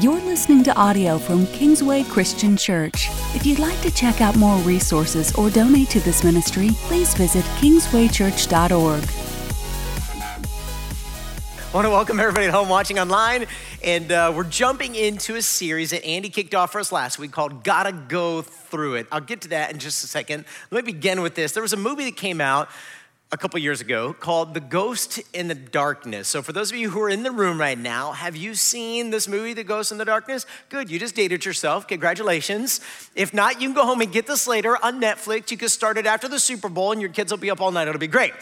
You're listening to audio from Kingsway Christian Church. If you'd like to check out more resources or donate to this ministry, please visit kingswaychurch.org. I want to welcome everybody at home watching online. And uh, we're jumping into a series that Andy kicked off for us last week called Gotta Go Through It. I'll get to that in just a second. Let me begin with this. There was a movie that came out a couple years ago called The Ghost in the Darkness. So, for those of you who are in the room right now, have you seen this movie, The Ghost in the Darkness? Good, you just dated yourself. Congratulations. If not, you can go home and get this later on Netflix. You can start it after the Super Bowl, and your kids will be up all night. It'll be great.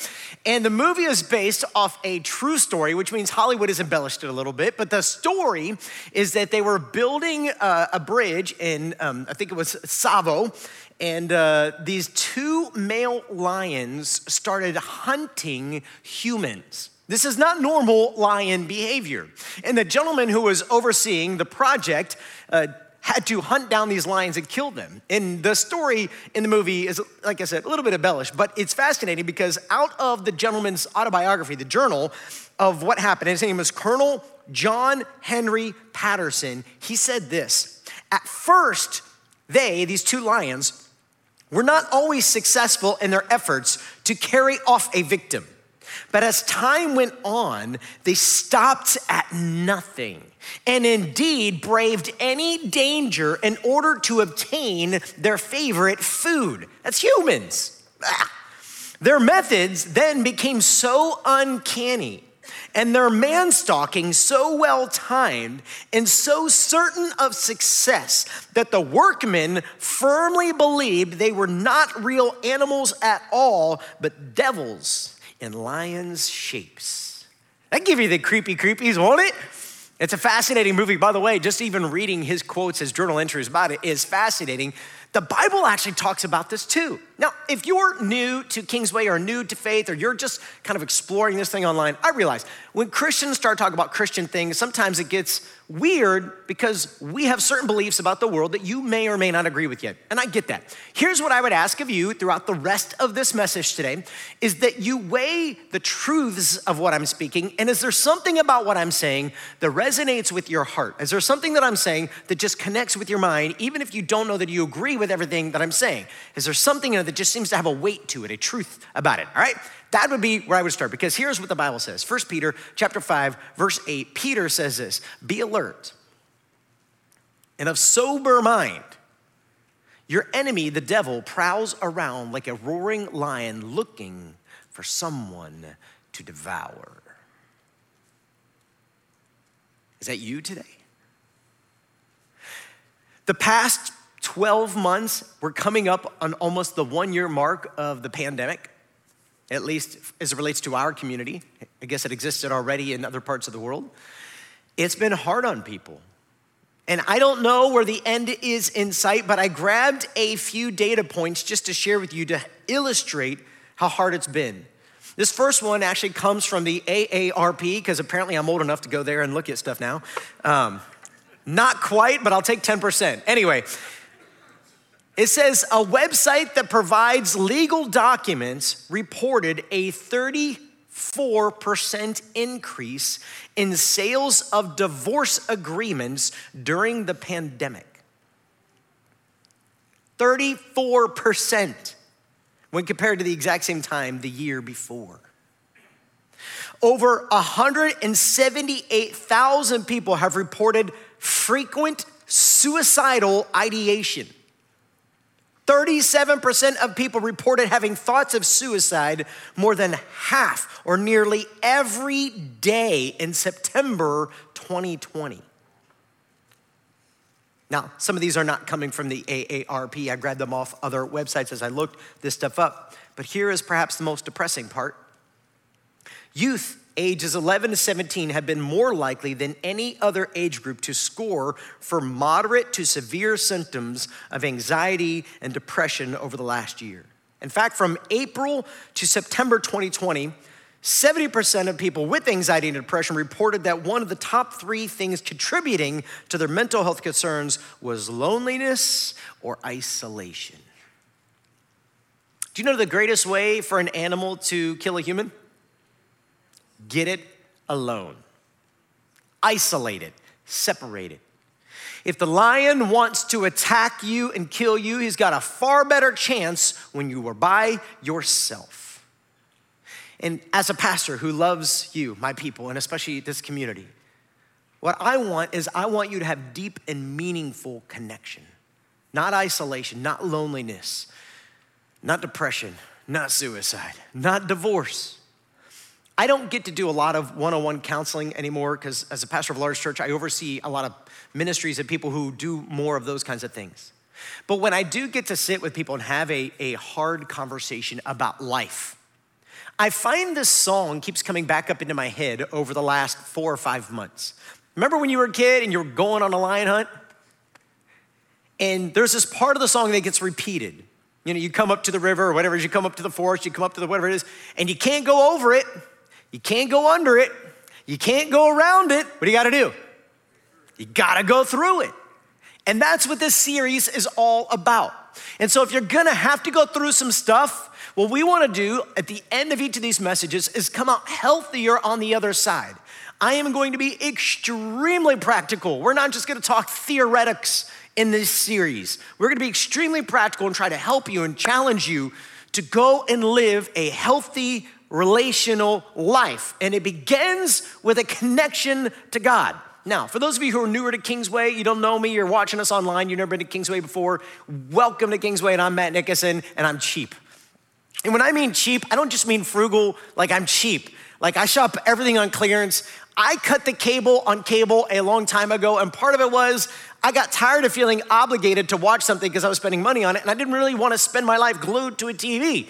And the movie is based off a true story, which means Hollywood has embellished it a little bit. But the story is that they were building a, a bridge in, um, I think it was Tsavo and uh, these two male lions started hunting humans. This is not normal lion behavior. And the gentleman who was overseeing the project uh, had to hunt down these lions and kill them. And the story in the movie is, like I said, a little bit embellished, but it's fascinating because out of the gentleman's autobiography, the journal of what happened, his name was Colonel John Henry Patterson, he said this At first, they, these two lions, were not always successful in their efforts to carry off a victim. But as time went on, they stopped at nothing and indeed braved any danger in order to obtain their favorite food. That's humans. Ah. Their methods then became so uncanny and their man stalking so well timed and so certain of success that the workmen firmly believed they were not real animals at all, but devils in lions' shapes. That give you the creepy creepies, won't it? It's a fascinating movie. By the way, just even reading his quotes, his journal entries about it is fascinating. The Bible actually talks about this too. Now, if you're new to Kingsway or new to faith or you're just kind of exploring this thing online, I realize when Christians start talking about Christian things, sometimes it gets weird because we have certain beliefs about the world that you may or may not agree with yet. And I get that. Here's what I would ask of you throughout the rest of this message today is that you weigh the truths of what I'm speaking. And is there something about what I'm saying that resonates with your heart? Is there something that I'm saying that just connects with your mind, even if you don't know that you agree with everything that I'm saying? Is there something in it that just seems to have a weight to it, a truth about it? All right? That would be where I would start because here's what the Bible says. 1 Peter chapter 5 verse 8. Peter says this, "Be alert and of sober mind. Your enemy, the devil, prowls around like a roaring lion looking for someone to devour." Is that you today? The past 12 months, we're coming up on almost the one year mark of the pandemic at least as it relates to our community. I guess it existed already in other parts of the world. It's been hard on people. And I don't know where the end is in sight, but I grabbed a few data points just to share with you to illustrate how hard it's been. This first one actually comes from the AARP, because apparently I'm old enough to go there and look at stuff now. Um, not quite, but I'll take 10%. Anyway, it says a website that provides legal documents reported a 34% increase in sales of divorce agreements during the pandemic. 34% when compared to the exact same time the year before. Over 178,000 people have reported frequent suicidal ideation. 37% of people reported having thoughts of suicide more than half or nearly every day in September 2020. Now, some of these are not coming from the AARP. I grabbed them off other websites as I looked this stuff up. But here is perhaps the most depressing part. Youth ages 11 to 17 have been more likely than any other age group to score for moderate to severe symptoms of anxiety and depression over the last year. In fact, from April to September 2020, 70% of people with anxiety and depression reported that one of the top three things contributing to their mental health concerns was loneliness or isolation. Do you know the greatest way for an animal to kill a human? Get it alone. Isolate it, separate it. If the lion wants to attack you and kill you, he's got a far better chance when you are by yourself. And as a pastor who loves you, my people, and especially this community, what I want is I want you to have deep and meaningful connection, not isolation, not loneliness, not depression, not suicide, not divorce. I don't get to do a lot of one on one counseling anymore because, as a pastor of a large church, I oversee a lot of ministries and people who do more of those kinds of things. But when I do get to sit with people and have a, a hard conversation about life, I find this song keeps coming back up into my head over the last four or five months. Remember when you were a kid and you were going on a lion hunt? And there's this part of the song that gets repeated. You know, you come up to the river or whatever, you come up to the forest, you come up to the whatever it is, and you can't go over it, you can't go under it, you can't go around it. What do you gotta do? You gotta go through it. And that's what this series is all about. And so, if you're gonna have to go through some stuff, what we wanna do at the end of each of these messages is come out healthier on the other side. I am going to be extremely practical. We're not just gonna talk theoretics in this series. We're gonna be extremely practical and try to help you and challenge you to go and live a healthy relational life. And it begins with a connection to God. Now, for those of you who are newer to Kingsway, you don't know me, you're watching us online, you've never been to Kingsway before, welcome to Kingsway, and I'm Matt Nickerson, and I'm cheap. And when I mean cheap, I don't just mean frugal, like I'm cheap. Like I shop everything on clearance. I cut the cable on cable a long time ago, and part of it was I got tired of feeling obligated to watch something because I was spending money on it, and I didn't really want to spend my life glued to a TV.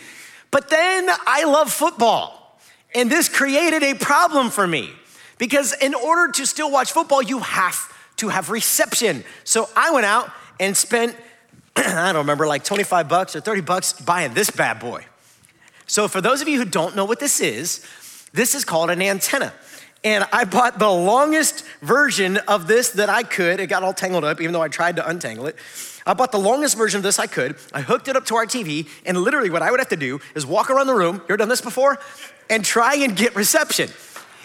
But then I love football, and this created a problem for me because in order to still watch football, you have to have reception. So I went out and spent, I don't remember, like 25 bucks or 30 bucks buying this bad boy. So for those of you who don't know what this is, this is called an antenna. And I bought the longest version of this that I could. It got all tangled up, even though I tried to untangle it. I bought the longest version of this I could. I hooked it up to our TV, and literally what I would have to do is walk around the room. You ever done this before? And try and get reception.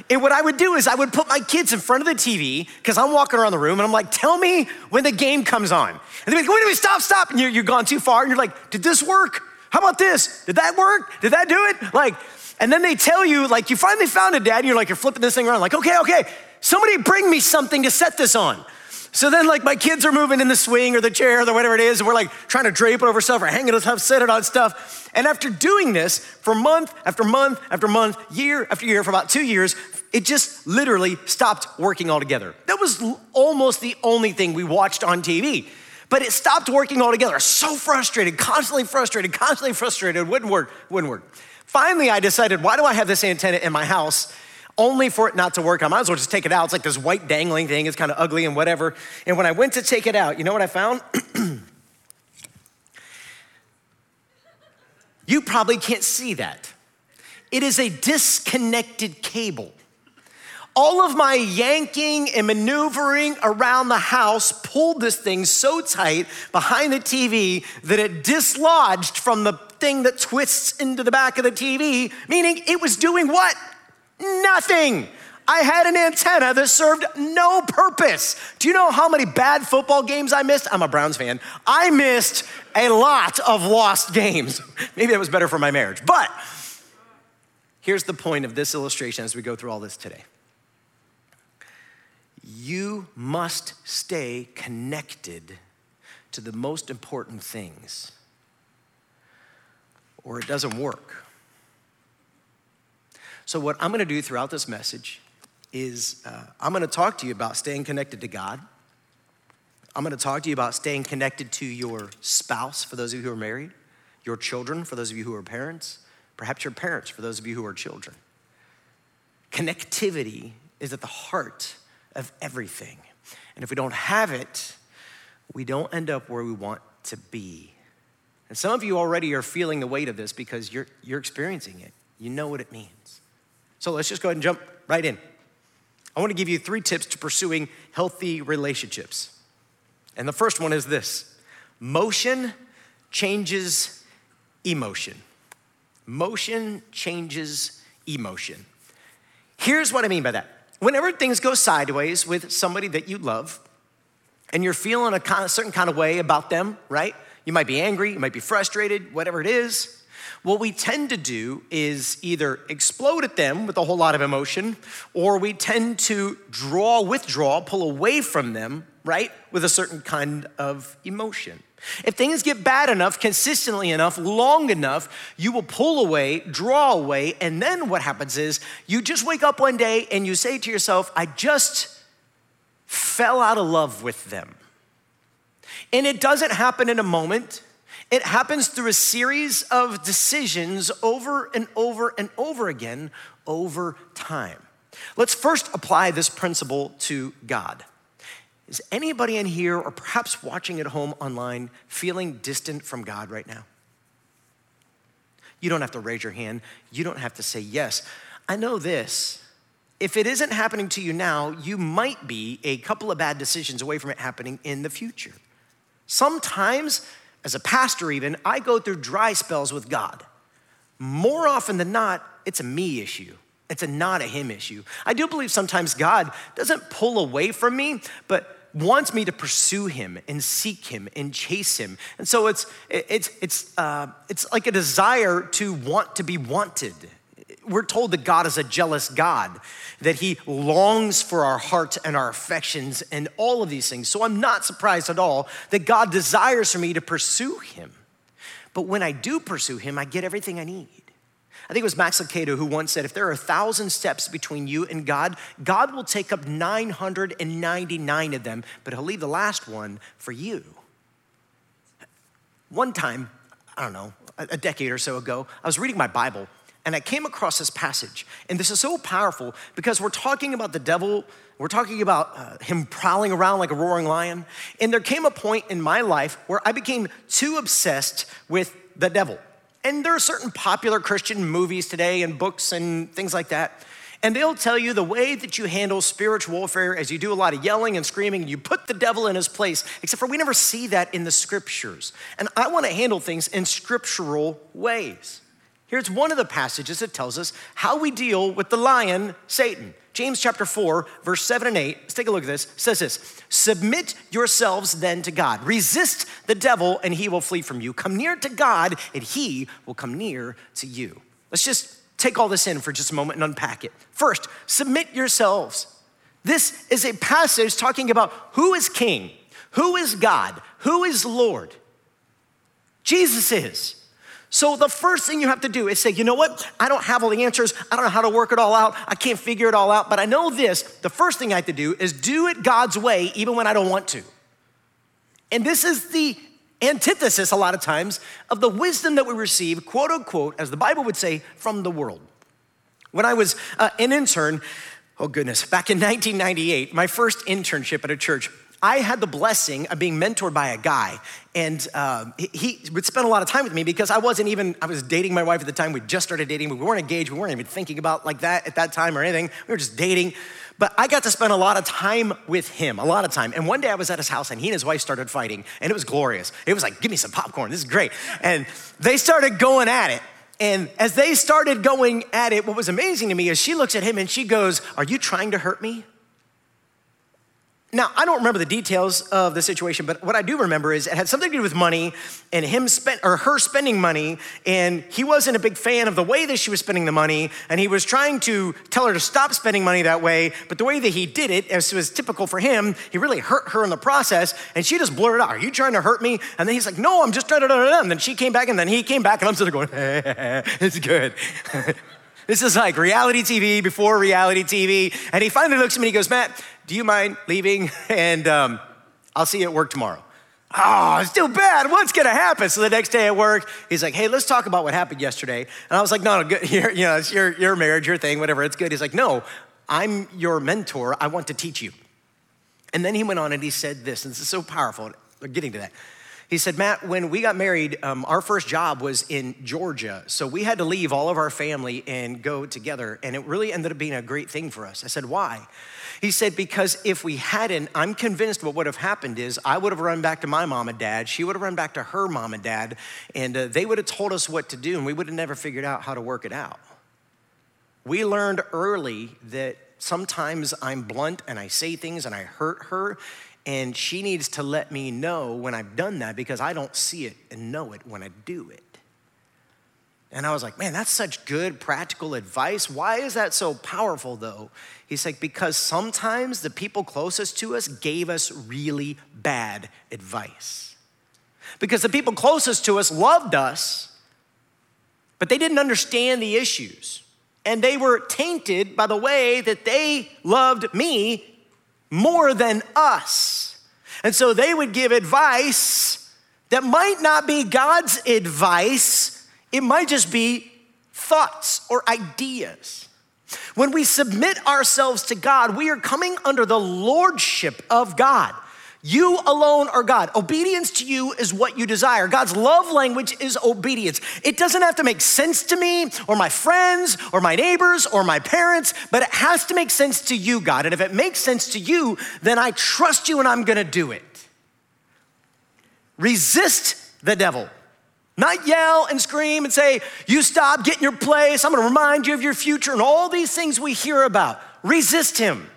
And what I would do is I would put my kids in front of the TV because I'm walking around the room and I'm like, tell me when the game comes on. And they're like, wait a minute, stop, stop. And you're, you're gone too far. And you're like, did this work? How about this? Did that work? Did that do it? Like, and then they tell you, like, you finally found it, dad. And you're like, you're flipping this thing around, like, okay, okay, somebody bring me something to set this on. So then, like, my kids are moving in the swing or the chair or whatever it is, and we're like trying to drape it over stuff or hanging it up, set it on stuff. And after doing this for month after month after month, year after year, for about two years, it just literally stopped working altogether. That was almost the only thing we watched on TV. But it stopped working altogether. So frustrated, constantly frustrated, constantly frustrated. Wouldn't work, wouldn't work. Finally, I decided, why do I have this antenna in my house? Only for it not to work. I might as well just take it out. It's like this white dangling thing. It's kind of ugly and whatever. And when I went to take it out, you know what I found? you probably can't see that. It is a disconnected cable. All of my yanking and maneuvering around the house pulled this thing so tight behind the TV that it dislodged from the thing that twists into the back of the TV, meaning it was doing what? Nothing. I had an antenna that served no purpose. Do you know how many bad football games I missed? I'm a Browns fan. I missed a lot of lost games. Maybe that was better for my marriage. But here's the point of this illustration as we go through all this today you must stay connected to the most important things, or it doesn't work. So, what I'm gonna do throughout this message is uh, I'm gonna talk to you about staying connected to God. I'm gonna talk to you about staying connected to your spouse, for those of you who are married, your children, for those of you who are parents, perhaps your parents, for those of you who are children. Connectivity is at the heart of everything. And if we don't have it, we don't end up where we want to be. And some of you already are feeling the weight of this because you're, you're experiencing it. You know what it means. So let's just go ahead and jump right in. I want to give you three tips to pursuing healthy relationships. And the first one is this motion changes emotion. Motion changes emotion. Here's what I mean by that whenever things go sideways with somebody that you love, and you're feeling a, certain kind of way about them, right? You might be angry, you might be frustrated, whatever it is. What we tend to do is either explode at them with a whole lot of emotion, or we tend to draw, withdraw, pull away from them, right, with a certain kind of emotion. If things get bad enough, consistently enough, long enough, you will pull away, draw away, and then what happens is you just wake up one day and you say to yourself, I just fell out of love with them. And it doesn't happen in a moment. It happens through a series of decisions over and over and over again over time. Let's first apply this principle to God. Is anybody in here or perhaps watching at home online feeling distant from God right now? You don't have to raise your hand. You don't have to say yes. I know this. If it isn't happening to you now, you might be a couple of bad decisions away from it happening in the future. Sometimes, as a pastor, even, I go through dry spells with God. More often than not, it's a me issue. It's a not a him issue. I do believe sometimes God doesn't pull away from me, but wants me to pursue him and seek him and chase him. And so it's, it's, it's, uh, it's like a desire to want to be wanted. We're told that God is a jealous God, that he longs for our hearts and our affections and all of these things. So I'm not surprised at all that God desires for me to pursue him. But when I do pursue him, I get everything I need. I think it was Max Lucado who once said, if there are a thousand steps between you and God, God will take up 999 of them, but he'll leave the last one for you. One time, I don't know, a decade or so ago, I was reading my Bible and I came across this passage. And this is so powerful because we're talking about the devil, we're talking about uh, him prowling around like a roaring lion. And there came a point in my life where I became too obsessed with the devil. And there are certain popular Christian movies today and books and things like that. And they'll tell you the way that you handle spiritual warfare is you do a lot of yelling and screaming and you put the devil in his place, except for we never see that in the scriptures. And I want to handle things in scriptural ways. Here's one of the passages that tells us how we deal with the lion, Satan. James chapter 4, verse 7 and 8, let's take a look at this. Says this Submit yourselves then to God. Resist the devil, and he will flee from you. Come near to God, and he will come near to you. Let's just take all this in for just a moment and unpack it. First, submit yourselves. This is a passage talking about who is king, who is God, who is Lord. Jesus is. So the first thing you have to do is say, you know what? I don't have all the answers. I don't know how to work it all out. I can't figure it all out. But I know this the first thing I have to do is do it God's way, even when I don't want to. And this is the antithesis, a lot of times, of the wisdom that we receive, quote unquote, as the Bible would say, from the world. When I was uh, an intern, oh goodness, back in 1998, my first internship at a church, I had the blessing of being mentored by a guy, and uh, he, would spend a lot of time with me because I wasn't even, I was dating my wife at the time. We just started dating. We weren't engaged. We weren't even thinking about like that at that time or anything. We were just dating. But I got to spend a lot of time with him, a lot of time. And one day I was at his house and he and his wife started fighting, and it was glorious. It was like, give me some popcorn. This is great. And they started going at it. And as they started going at it, what was amazing to me is she looks at him and she goes, Are you trying to hurt me? Now, I don't remember the details of the situation, but what I do remember is it had something to do with money and him spent or her spending money, and he wasn't a big fan of the way that she was spending the money, and he was trying to tell her to stop spending money that way, but the way that he did it, as was typical for him, he really hurt her in the process, and she just blurted out, Are you trying to hurt me? And then he's like, No, I'm just trying to, and then she came back, and then he came back, and I'm sitting there going, It's good. This is like reality TV before reality TV. And he finally looks at me and he goes, Matt, do you mind leaving? And um, I'll see you at work tomorrow. Oh, it's too bad. What's gonna happen? So the next day at work, he's like, hey, let's talk about what happened yesterday. And I was like, no, no, good. You're, you know, it's your, your marriage, your thing, whatever, it's good. He's like, no, I'm your mentor. I want to teach you. And then he went on and he said this, and this is so powerful. We're getting to that. He said, Matt, when we got married, um, our first job was in Georgia. So we had to leave all of our family and go together. And it really ended up being a great thing for us. I said, why? He said, because if we hadn't, I'm convinced what would have happened is I would have run back to my mom and dad. She would have run back to her mom and dad. And uh, they would have told us what to do. And we would have never figured out how to work it out. We learned early that sometimes I'm blunt and I say things and I hurt her And she needs to let me know when I've done that because I don't see it and know it when I do it. And I was like, man, that's such good practical advice. Why is that so powerful though? He's like, because sometimes the people closest to us gave us really bad advice. Because the people closest to us loved us, but they didn't understand the issues. And they were tainted by the way that they loved me more than us. And so they would give advice that might not be God's advice, it might just be thoughts or ideas. When we submit ourselves to God, we are coming under the lordship of God. You alone are God. Obedience to you is what you desire. God's love language is obedience. It doesn't have to make sense to me or my friends or my neighbors or my parents, but it has to make sense to you, God. And if it makes sense to you, then I trust you and I'm gonna do it. Resist the devil. Not yell and scream and say, You stop, get in your place, I'm gonna remind you of your future, and all these things we hear about. Resist him.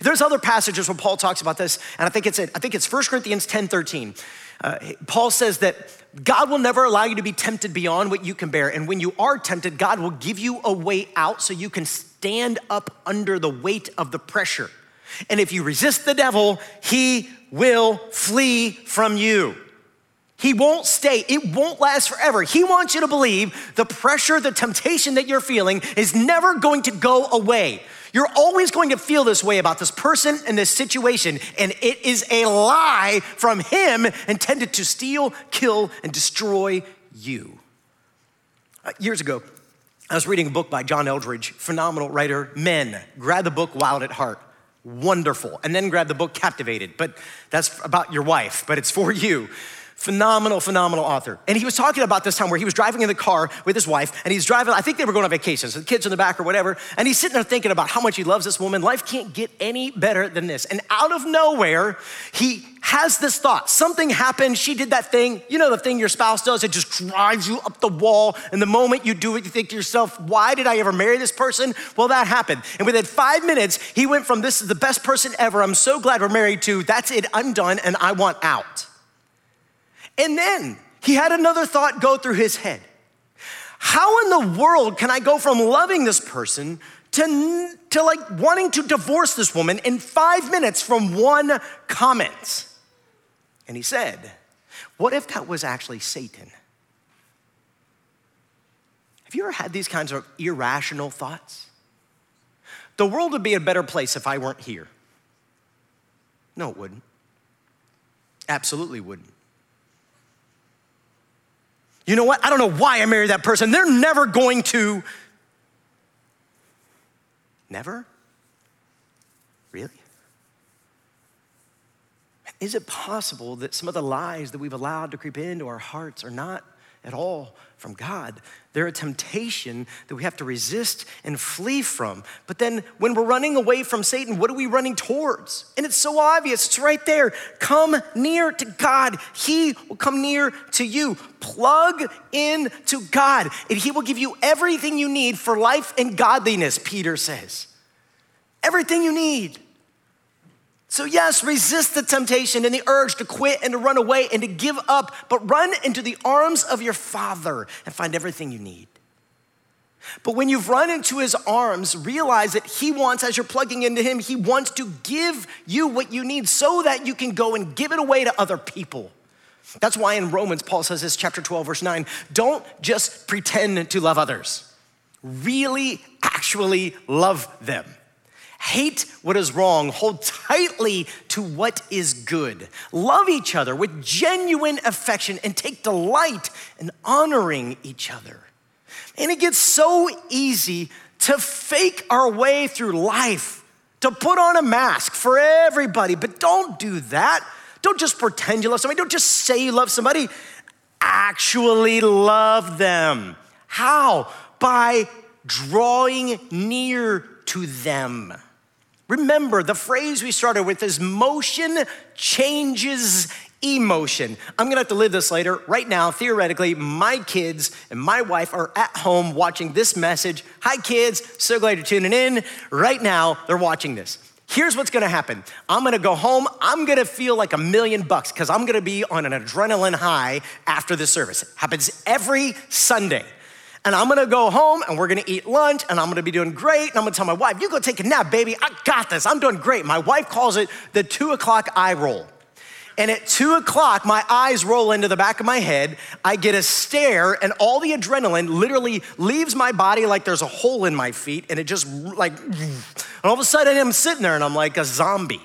There's other passages where Paul talks about this, and I think it's I think it's 1 Corinthians 10 13. Uh, Paul says that God will never allow you to be tempted beyond what you can bear. And when you are tempted, God will give you a way out so you can stand up under the weight of the pressure. And if you resist the devil, he will flee from you. He won't stay. It won't last forever. He wants you to believe the pressure, the temptation that you're feeling is never going to go away. You're always going to feel this way about this person and this situation, and it is a lie from him intended to steal, kill, and destroy you. Uh, years ago, I was reading a book by John Eldredge, phenomenal writer, Men. Grab the book Wild at Heart. Wonderful. And then grab the book Captivated. But that's about your wife, but it's for you. Phenomenal, phenomenal author. And he was talking about this time where he was driving in the car with his wife, and he's driving, I think they were going on vacation, so the kids in the back or whatever, and he's sitting there thinking about how much he loves this woman. Life can't get any better than this. And out of nowhere, he has this thought something happened, she did that thing. You know, the thing your spouse does, it just drives you up the wall. And the moment you do it, you think to yourself, why did I ever marry this person? Well, that happened. And within five minutes, he went from this is the best person ever, I'm so glad we're married to, that's it, I'm done, and I want out. And then he had another thought go through his head. How in the world can I go from loving this person to, to like wanting to divorce this woman in five minutes from one comment? And he said, What if that was actually Satan? Have you ever had these kinds of irrational thoughts? The world would be a better place if I weren't here. No, it wouldn't. Absolutely wouldn't. You know what? I don't know why I married that person. They're never going to. Never? Really? Is it possible that some of the lies that we've allowed to creep into our hearts are not at all from God. They're a temptation that we have to resist and flee from. But then when we're running away from Satan, what are we running towards? And it's so obvious, it's right there. Come near to God, He will come near to you. Plug in to God, and He will give you everything you need for life and godliness, Peter says. Everything you need. So, yes, resist the temptation and the urge to quit and to run away and to give up, but run into the arms of your Father and find everything you need. But when you've run into his arms, realize that he wants, as you're plugging into him, he wants to give you what you need so that you can go and give it away to other people. That's why in Romans, Paul says this, chapter 12, verse 9 don't just pretend to love others, really, actually love them. Hate what is wrong, hold tightly to what is good. Love each other with genuine affection and take delight in honoring each other. And it gets so easy to fake our way through life, to put on a mask for everybody, but don't do that. Don't just pretend you love somebody, don't just say you love somebody, actually love them. How? By drawing near to them. Remember, the phrase we started with is motion changes emotion. I'm gonna have to live this later. Right now, theoretically, my kids and my wife are at home watching this message. Hi, kids, so glad you're tuning in. Right now, they're watching this. Here's what's gonna happen. I'm gonna go home. I'm gonna feel like a million bucks because I'm gonna be on an adrenaline high after the service. It happens every Sunday. And I'm gonna go home and we're gonna eat lunch and I'm gonna be doing great. And I'm gonna tell my wife, you go take a nap, baby. I got this. I'm doing great. My wife calls it the two o'clock eye roll. And at two o'clock, my eyes roll into the back of my head. I get a stare, and all the adrenaline literally leaves my body like there's a hole in my feet, and it just like, and all of a sudden I'm sitting there and I'm like a zombie.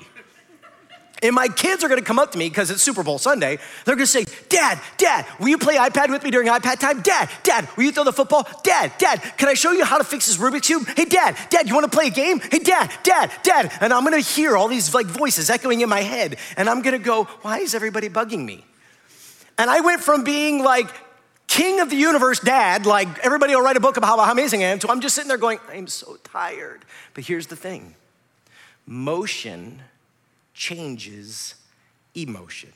And my kids are gonna come up to me because it's Super Bowl Sunday. They're gonna say, Dad, Dad, will you play iPad with me during iPad time? Dad, Dad, will you throw the football? Dad, Dad, can I show you how to fix this Rubik's Cube? Hey, Dad, Dad, you wanna play a game? Hey, Dad, Dad, Dad. And I'm gonna hear all these like voices echoing in my head. And I'm gonna go, why is everybody bugging me? And I went from being like, king of the universe dad, like everybody will write a book about how amazing I am, to I'm just sitting there going, I'm so tired. But here's the thing motion changes emotion.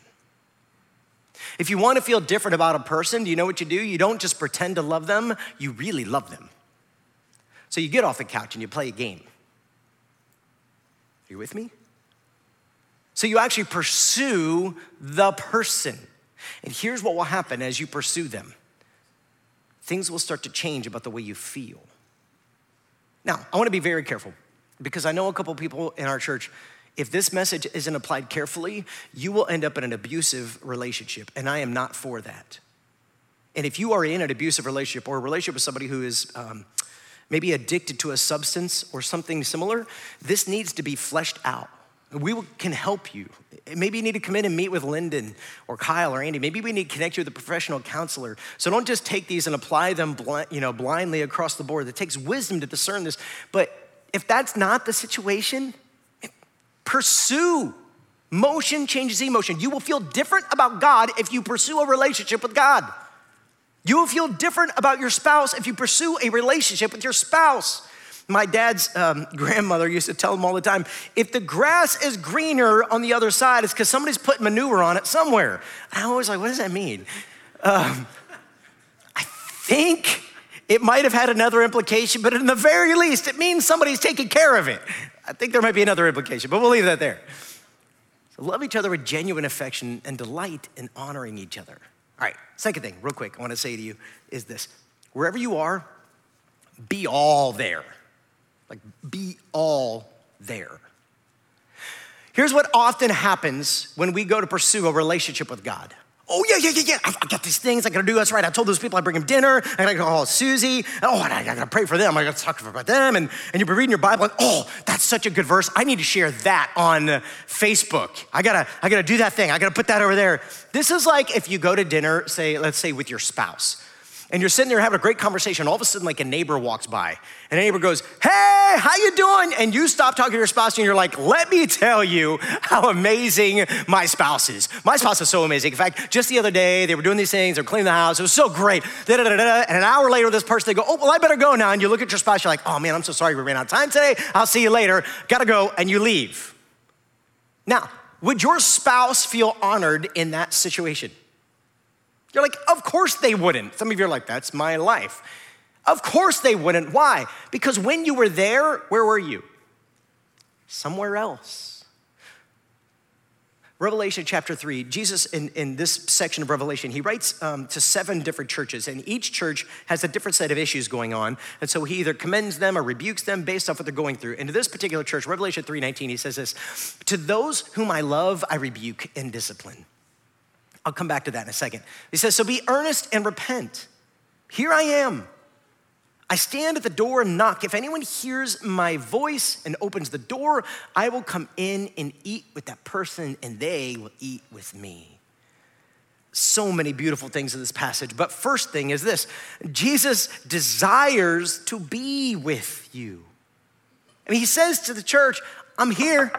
If you want to feel different about a person, do you know what you do? You don't just pretend to love them, you really love them. So you get off the couch and you play a game. Are you with me? So you actually pursue the person. And here's what will happen as you pursue them things will start to change about the way you feel. Now, I want to be very careful because I know a couple people in our church if this message isn't applied carefully, you will end up in an abusive relationship, and I am not for that. And if you are in an abusive relationship or a relationship with somebody who is um, maybe addicted to a substance or something similar, this needs to be fleshed out. We can help you. Maybe you need to come in and meet with Lyndon or Kyle or Andy. Maybe we need to connect you with a professional counselor. So don't just take these and apply them you know, blindly across the board. It takes wisdom to discern this. But if that's not the situation, Pursue. Motion changes emotion. You will feel different about God if you pursue a relationship with God. You will feel different about your spouse if you pursue a relationship with your spouse. My dad's um, grandmother used to tell him all the time if the grass is greener on the other side, it's because somebody's put manure on it somewhere. I always like, what does that mean? Um, I think it might have had another implication, but in the very least, it means somebody's taking care of it. I think there might be another implication, but we'll leave that there. So love each other with genuine affection and delight in honoring each other. All right, second thing, real quick, I want to say to you is this wherever you are, be all there. Like, be all there. Here's what often happens when we go to pursue a relationship with God. Oh, yeah, yeah, yeah, yeah. I, I got these things I gotta do. That's right. I told those people I bring them dinner. I gotta call oh, Susie. Oh, I, I gotta pray for them. I gotta talk about them. And, and you've been reading your Bible, and oh, that's such a good verse. I need to share that on Facebook. I gotta, I gotta do that thing. I gotta put that over there. This is like if you go to dinner, say, let's say with your spouse and you're sitting there having a great conversation all of a sudden like a neighbor walks by and a neighbor goes hey how you doing? And you stop talking to your spouse and you're like let me tell you how amazing my spouse is. My spouse is so amazing. In fact just the other day they were doing these things they were cleaning the house it was so great. And an hour later this person they go oh well i better go now. And you look at your spouse you're like oh man i'm so sorry we ran out of time today. I'll see you later. Gotta go and you leave. Now would your spouse feel honored in that situation you're like, of course they wouldn't. Some of you are like, that's my life. Of course they wouldn't. Why? Because when you were there, where were you? Somewhere else. Revelation chapter 3, Jesus, in, in this section of Revelation, he writes um, to seven different churches, and each church has a different set of issues going on. And so he either commends them or rebukes them based off what they're going through. And to this particular church, Revelation 3:19, he says this: To those whom I love, I rebuke and discipline. I'll come back to that in a second. He says, So be earnest and repent. Here I am. I stand at the door and knock. If anyone hears my voice and opens the door, I will come in and eat with that person, and they will eat with me. So many beautiful things in this passage. But first thing is this Jesus desires to be with you. I mean, he says to the church, I'm here.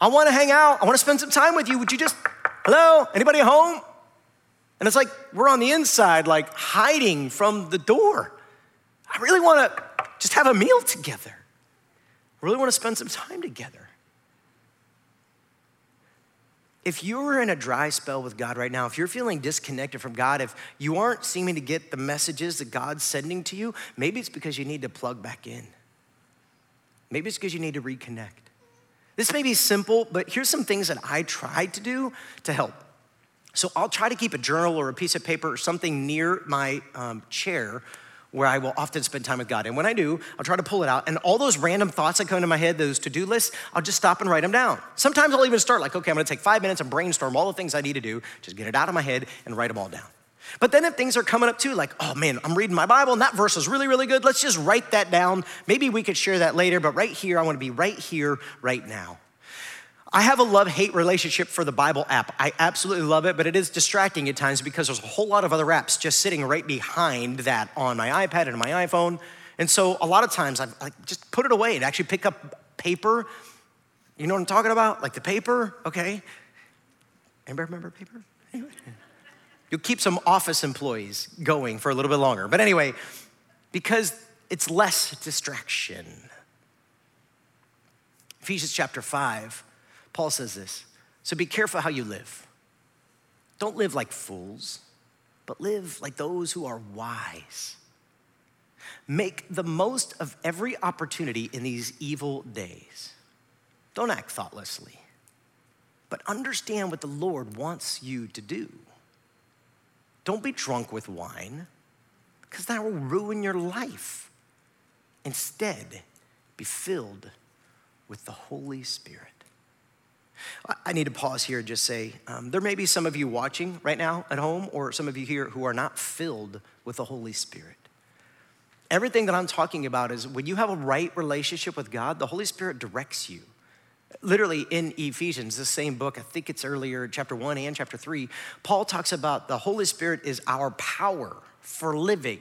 I wanna hang out. I wanna spend some time with you. Would you just Hello? Anybody home? And it's like we're on the inside, like hiding from the door. I really want to just have a meal together. I really want to spend some time together. If you're in a dry spell with God right now, if you're feeling disconnected from God, if you aren't seeming to get the messages that God's sending to you, maybe it's because you need to plug back in. Maybe it's because you need to reconnect. This may be simple, but here's some things that I tried to do to help. So I'll try to keep a journal or a piece of paper or something near my um, chair where I will often spend time with God. And when I do, I'll try to pull it out. And all those random thoughts that come into my head, those to do lists, I'll just stop and write them down. Sometimes I'll even start like, okay, I'm gonna take five minutes and brainstorm all the things I need to do, just get it out of my head and write them all down. But then if things are coming up too, like, oh man, I'm reading my Bible and that verse is really, really good, let's just write that down. Maybe we could share that later, but right here, I wanna be right here, right now. I have a love hate relationship for the Bible app. I absolutely love it, but it is distracting at times because there's a whole lot of other apps just sitting right behind that on my iPad and my iPhone. And so a lot of times I like just put it away and actually pick up paper. You know what I'm talking about? Like the paper, okay? Anybody remember paper? You'll keep some office employees going for a little bit longer. But anyway, because it's less distraction. Ephesians chapter 5 Paul says this So be careful how you live. Don't live like fools, but live like those who are wise. Make the most of every opportunity in these evil days. Don't act thoughtlessly, but understand what the Lord wants you to do. Don't be drunk with wine, because that will ruin your life. Instead, be filled with the Holy Spirit. I need to pause here and just say um, there may be some of you watching right now at home, or some of you here who are not filled with the Holy Spirit. Everything that I'm talking about is when you have a right relationship with God, the Holy Spirit directs you. Literally in Ephesians, the same book, I think it's earlier, chapter one and chapter three, Paul talks about the Holy Spirit is our power for living.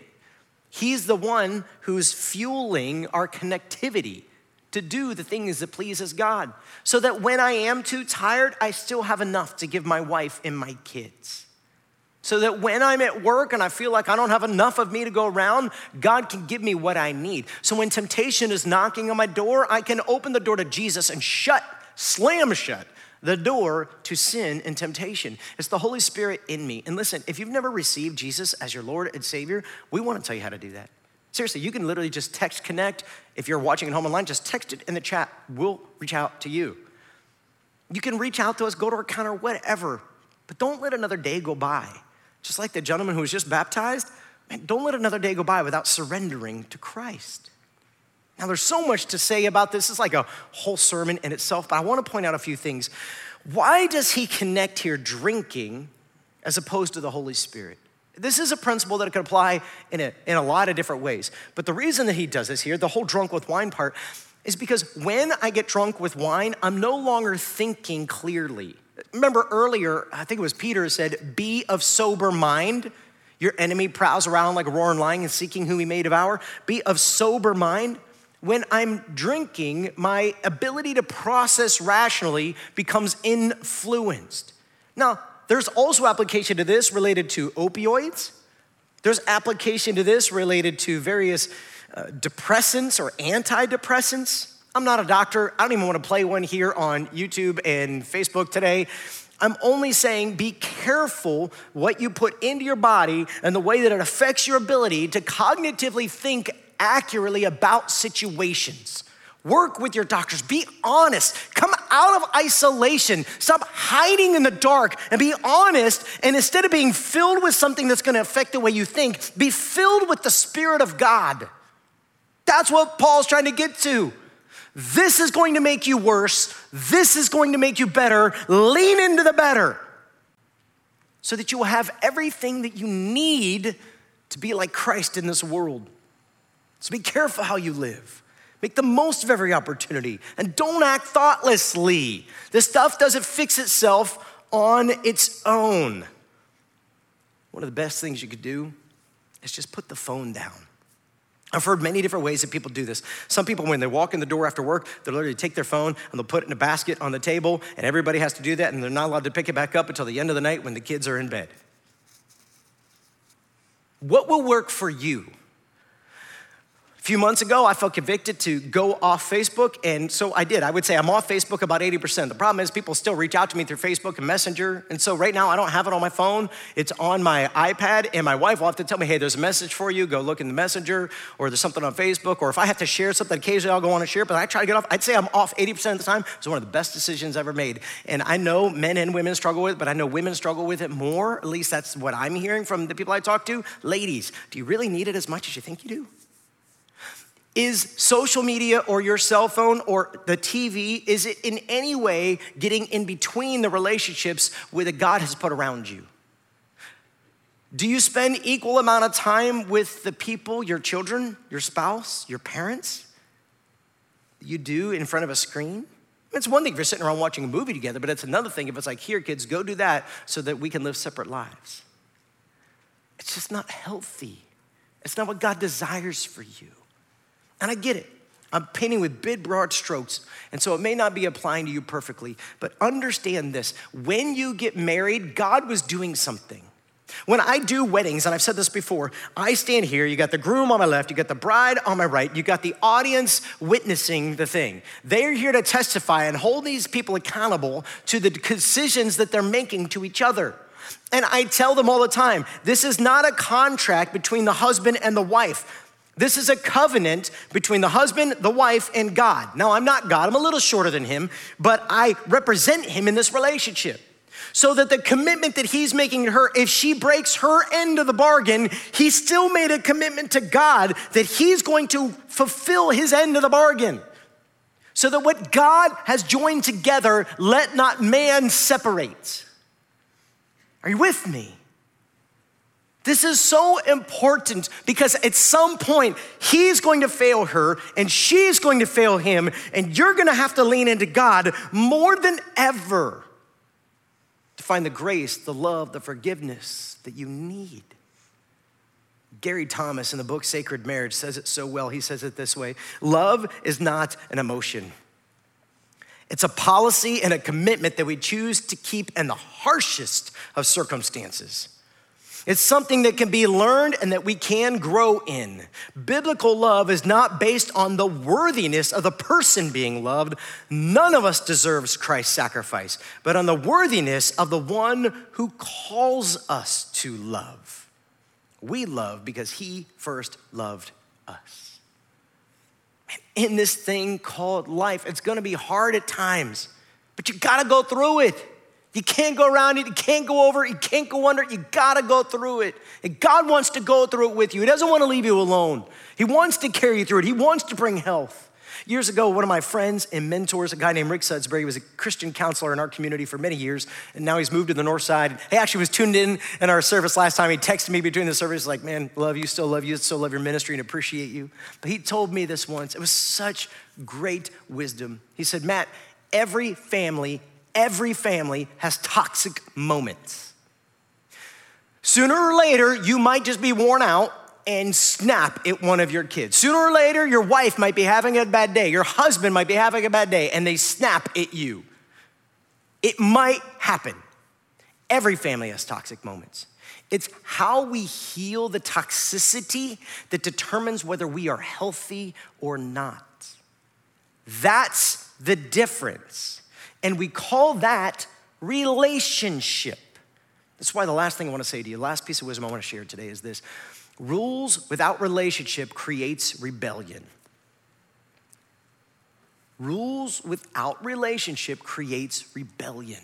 He's the one who's fueling our connectivity to do the things that pleases God. So that when I am too tired, I still have enough to give my wife and my kids. So that when I'm at work and I feel like I don't have enough of me to go around, God can give me what I need. So when temptation is knocking on my door, I can open the door to Jesus and shut, slam shut the door to sin and temptation. It's the Holy Spirit in me. And listen, if you've never received Jesus as your Lord and Savior, we want to tell you how to do that. Seriously, you can literally just text connect. If you're watching at home online, just text it in the chat. We'll reach out to you. You can reach out to us, go to our counter, whatever. But don't let another day go by. Just like the gentleman who was just baptized, man, don't let another day go by without surrendering to Christ. Now, there's so much to say about this. It's like a whole sermon in itself, but I want to point out a few things. Why does he connect here drinking as opposed to the Holy Spirit? This is a principle that could apply in a, in a lot of different ways. But the reason that he does this here, the whole drunk with wine part, is because when I get drunk with wine, I'm no longer thinking clearly. Remember earlier, I think it was Peter said, Be of sober mind. Your enemy prowls around like a roaring lion and seeking whom he may devour. Be of sober mind. When I'm drinking, my ability to process rationally becomes influenced. Now, there's also application to this related to opioids. There's application to this related to various uh, depressants or antidepressants. I'm not a doctor. I don't even want to play one here on YouTube and Facebook today. I'm only saying be careful what you put into your body and the way that it affects your ability to cognitively think accurately about situations. Work with your doctors. Be honest. Come out of isolation. Stop hiding in the dark and be honest. And instead of being filled with something that's going to affect the way you think, be filled with the Spirit of God. That's what Paul's trying to get to. This is going to make you worse. This is going to make you better. Lean into the better so that you will have everything that you need to be like Christ in this world. So be careful how you live. Make the most of every opportunity and don't act thoughtlessly. This stuff doesn't fix itself on its own. One of the best things you could do is just put the phone down. I've heard many different ways that people do this. Some people, when they walk in the door after work, they'll literally take their phone and they'll put it in a basket on the table, and everybody has to do that, and they're not allowed to pick it back up until the end of the night when the kids are in bed. What will work for you few months ago, I felt convicted to go off Facebook, and so I did. I would say I'm off Facebook about 80%. The problem is, people still reach out to me through Facebook and Messenger, and so right now I don't have it on my phone. It's on my iPad, and my wife will have to tell me, hey, there's a message for you, go look in the Messenger, or there's something on Facebook, or if I have to share something, occasionally I'll go on and share, but I try to get off. I'd say I'm off 80% of the time. It's one of the best decisions ever made. And I know men and women struggle with it, but I know women struggle with it more. At least that's what I'm hearing from the people I talk to. Ladies, do you really need it as much as you think you do? Is social media or your cell phone or the TV, is it in any way getting in between the relationships that God has put around you? Do you spend equal amount of time with the people, your children, your spouse, your parents? You do in front of a screen? It's one thing if you're sitting around watching a movie together, but it's another thing if it's like, here, kids, go do that so that we can live separate lives. It's just not healthy. It's not what God desires for you. And I get it. I'm painting with big, broad strokes, and so it may not be applying to you perfectly, but understand this. When you get married, God was doing something. When I do weddings, and I've said this before, I stand here, you got the groom on my left, you got the bride on my right, you got the audience witnessing the thing. They're here to testify and hold these people accountable to the decisions that they're making to each other. And I tell them all the time this is not a contract between the husband and the wife. This is a covenant between the husband, the wife, and God. Now, I'm not God, I'm a little shorter than him, but I represent him in this relationship. So that the commitment that he's making to her, if she breaks her end of the bargain, he still made a commitment to God that he's going to fulfill his end of the bargain. So that what God has joined together, let not man separate. Are you with me? This is so important because at some point he's going to fail her and she's going to fail him, and you're going to have to lean into God more than ever to find the grace, the love, the forgiveness that you need. Gary Thomas in the book Sacred Marriage says it so well. He says it this way Love is not an emotion. It's a policy and a commitment that we choose to keep in the harshest of circumstances. It's something that can be learned and that we can grow in. Biblical love is not based on the worthiness of the person being loved. None of us deserves Christ's sacrifice, but on the worthiness of the one who calls us to love. We love because he first loved us. in this thing called life, it's gonna be hard at times, but you gotta go through it. You can't go around it, you can't go over it, you can't go under it, you gotta go through it. And God wants to go through it with you. He doesn't want to leave you alone. He wants to carry you through it, He wants to bring health. Years ago, one of my friends and mentors, a guy named Rick Sudsbury, was a Christian counselor in our community for many years, and now he's moved to the north side. He actually was tuned in in our service last time. He texted me between the service, like, man, love you, still love you, still love your ministry and appreciate you. But he told me this once. It was such great wisdom. He said, Matt, every family every family has toxic moments. Sooner or later, you might just be worn out and snap at one of your kids. Sooner or later, your wife might be having a bad day, your husband might be having a bad day, and they snap at you. It might happen. Every family has toxic moments. It's how we heal the toxicity that determines whether we are healthy or not. That's the difference. And we call that relationship. That's why the last thing I want to say to you, last piece of wisdom I want to share today is this rules without relationship creates rebellion. Rules without relationship creates rebellion.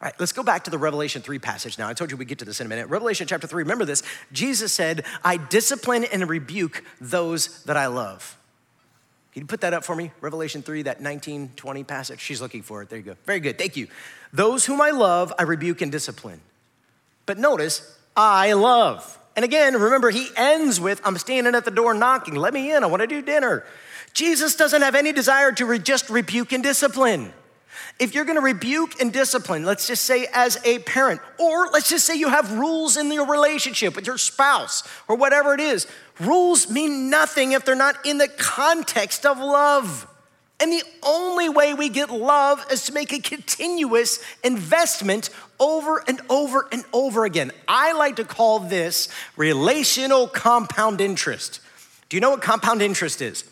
All right, let's go back to the Revelation 3 passage now. I told you we'd get to this in a minute. Revelation chapter 3, remember this. Jesus said, I discipline and rebuke those that I love. Can you put that up for me? Revelation 3, that 19, 20 passage. She's looking for it. There you go. Very good. Thank you. Those whom I love, I rebuke and discipline. But notice, I love. And again, remember, he ends with, I'm standing at the door knocking. Let me in. I want to do dinner. Jesus doesn't have any desire to re- just rebuke and discipline. If you're going to rebuke and discipline, let's just say as a parent, or let's just say you have rules in your relationship with your spouse or whatever it is, Rules mean nothing if they're not in the context of love. And the only way we get love is to make a continuous investment over and over and over again. I like to call this relational compound interest. Do you know what compound interest is?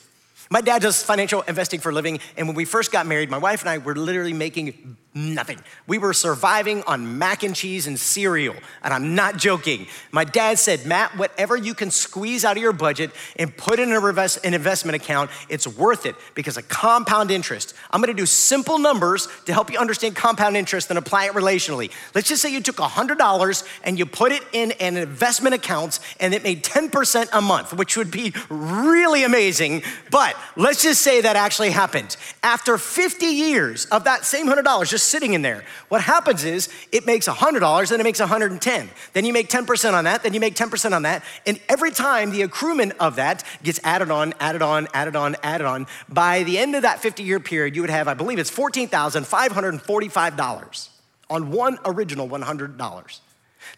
My dad does financial investing for a living, and when we first got married, my wife and I were literally making nothing. We were surviving on mac and cheese and cereal, and I'm not joking. My dad said, Matt, whatever you can squeeze out of your budget and put in an investment account, it's worth it because of compound interest. I'm gonna do simple numbers to help you understand compound interest and apply it relationally. Let's just say you took $100 and you put it in an investment account and it made 10% a month, which would be really amazing. But let's just say that actually happened. After 50 years of that same $100, just sitting in there. What happens is it makes $100, then it makes 110. Then you make 10% on that, then you make 10% on that. And every time the accruement of that gets added on, added on, added on, added on, by the end of that 50 year period, you would have, I believe it's $14,545 on one original $100.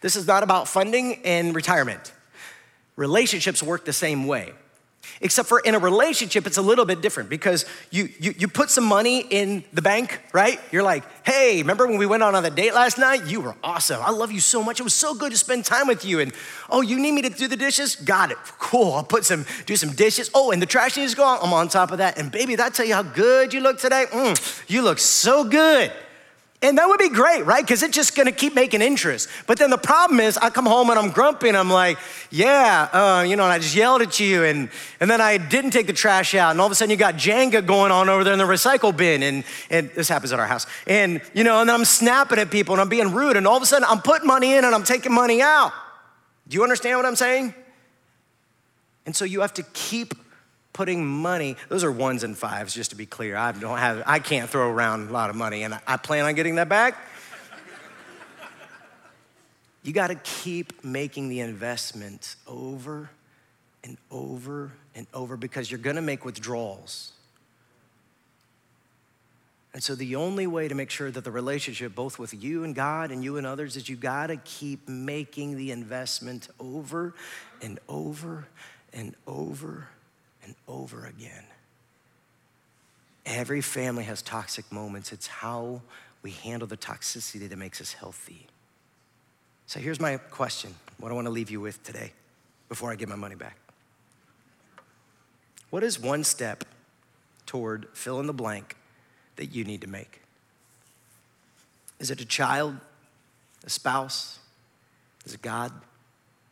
This is not about funding and retirement. Relationships work the same way. Except for in a relationship, it's a little bit different because you, you, you put some money in the bank, right? You're like, hey, remember when we went on, on the date last night? You were awesome. I love you so much. It was so good to spend time with you. And oh, you need me to do the dishes? Got it. Cool. I'll put some, do some dishes. Oh, and the trash needs to go. I'm on top of that. And baby, that tell you how good you look today? Mm, you look so good. And that would be great, right? Because it's just gonna keep making interest. But then the problem is, I come home and I'm grumpy and I'm like, yeah, uh, you know, and I just yelled at you and, and then I didn't take the trash out. And all of a sudden you got Jenga going on over there in the recycle bin. And, and this happens at our house. And, you know, and then I'm snapping at people and I'm being rude. And all of a sudden I'm putting money in and I'm taking money out. Do you understand what I'm saying? And so you have to keep putting money, those are ones and fives, just to be clear. I don't have, I can't throw around a lot of money, and I plan on getting that back. you got to keep making the investment over and over and over because you're going to make withdrawals. And so, the only way to make sure that the relationship, both with you and God and you and others, is you got to keep making the investment over and over and over and over again. Every family has toxic moments. It's how we handle the toxicity that makes us healthy. So here's my question what I want to leave you with today before I get my money back. What is one step toward fill in the blank that you need to make? Is it a child, a spouse? Is it God?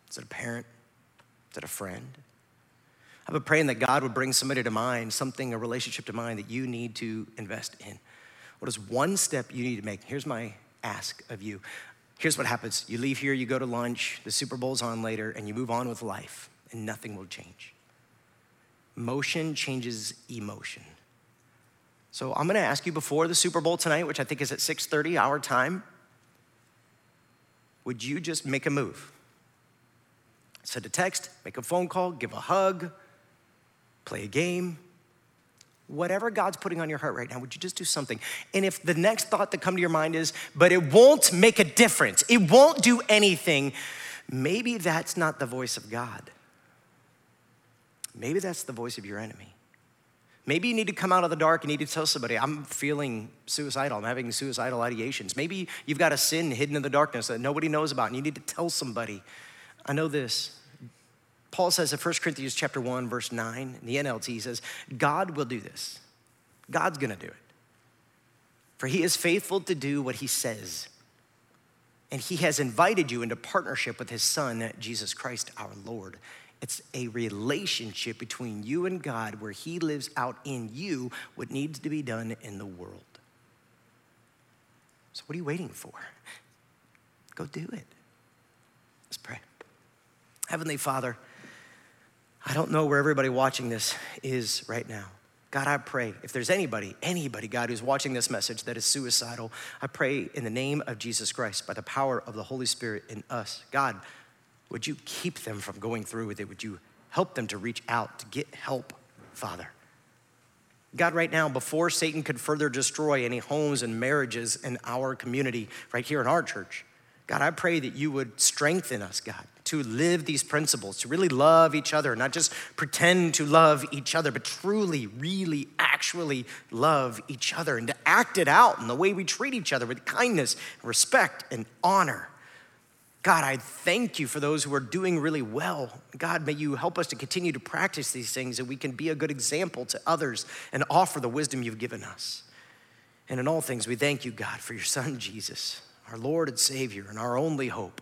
Is it a parent? Is it a friend? I've been praying that God would bring somebody to mind, something, a relationship to mind that you need to invest in. What is one step you need to make? Here's my ask of you. Here's what happens you leave here, you go to lunch, the Super Bowl's on later, and you move on with life, and nothing will change. Motion changes emotion. So I'm gonna ask you before the Super Bowl tonight, which I think is at 6:30 our time, would you just make a move? Send a text, make a phone call, give a hug, play a game, whatever God's putting on your heart right now, would you just do something? And if the next thought that come to your mind is, but it won't make a difference, it won't do anything, maybe that's not the voice of God. Maybe that's the voice of your enemy. Maybe you need to come out of the dark and need to tell somebody, I'm feeling suicidal, I'm having suicidal ideations. Maybe you've got a sin hidden in the darkness that nobody knows about and you need to tell somebody. I know this Paul says in 1 Corinthians chapter 1, verse 9, in the NLT, he says, God will do this. God's gonna do it. For he is faithful to do what he says. And he has invited you into partnership with his son, Jesus Christ our Lord. It's a relationship between you and God where he lives out in you what needs to be done in the world. So, what are you waiting for? Go do it. Let's pray. Heavenly Father, I don't know where everybody watching this is right now. God, I pray if there's anybody, anybody, God, who's watching this message that is suicidal, I pray in the name of Jesus Christ, by the power of the Holy Spirit in us, God, would you keep them from going through with it? Would you help them to reach out, to get help, Father? God, right now, before Satan could further destroy any homes and marriages in our community, right here in our church, God, I pray that you would strengthen us, God, to live these principles, to really love each other, not just pretend to love each other, but truly, really, actually love each other and to act it out in the way we treat each other with kindness, respect, and honor. God, I thank you for those who are doing really well. God, may you help us to continue to practice these things that we can be a good example to others and offer the wisdom you've given us. And in all things, we thank you, God, for your Son, Jesus, our Lord and Savior, and our only hope.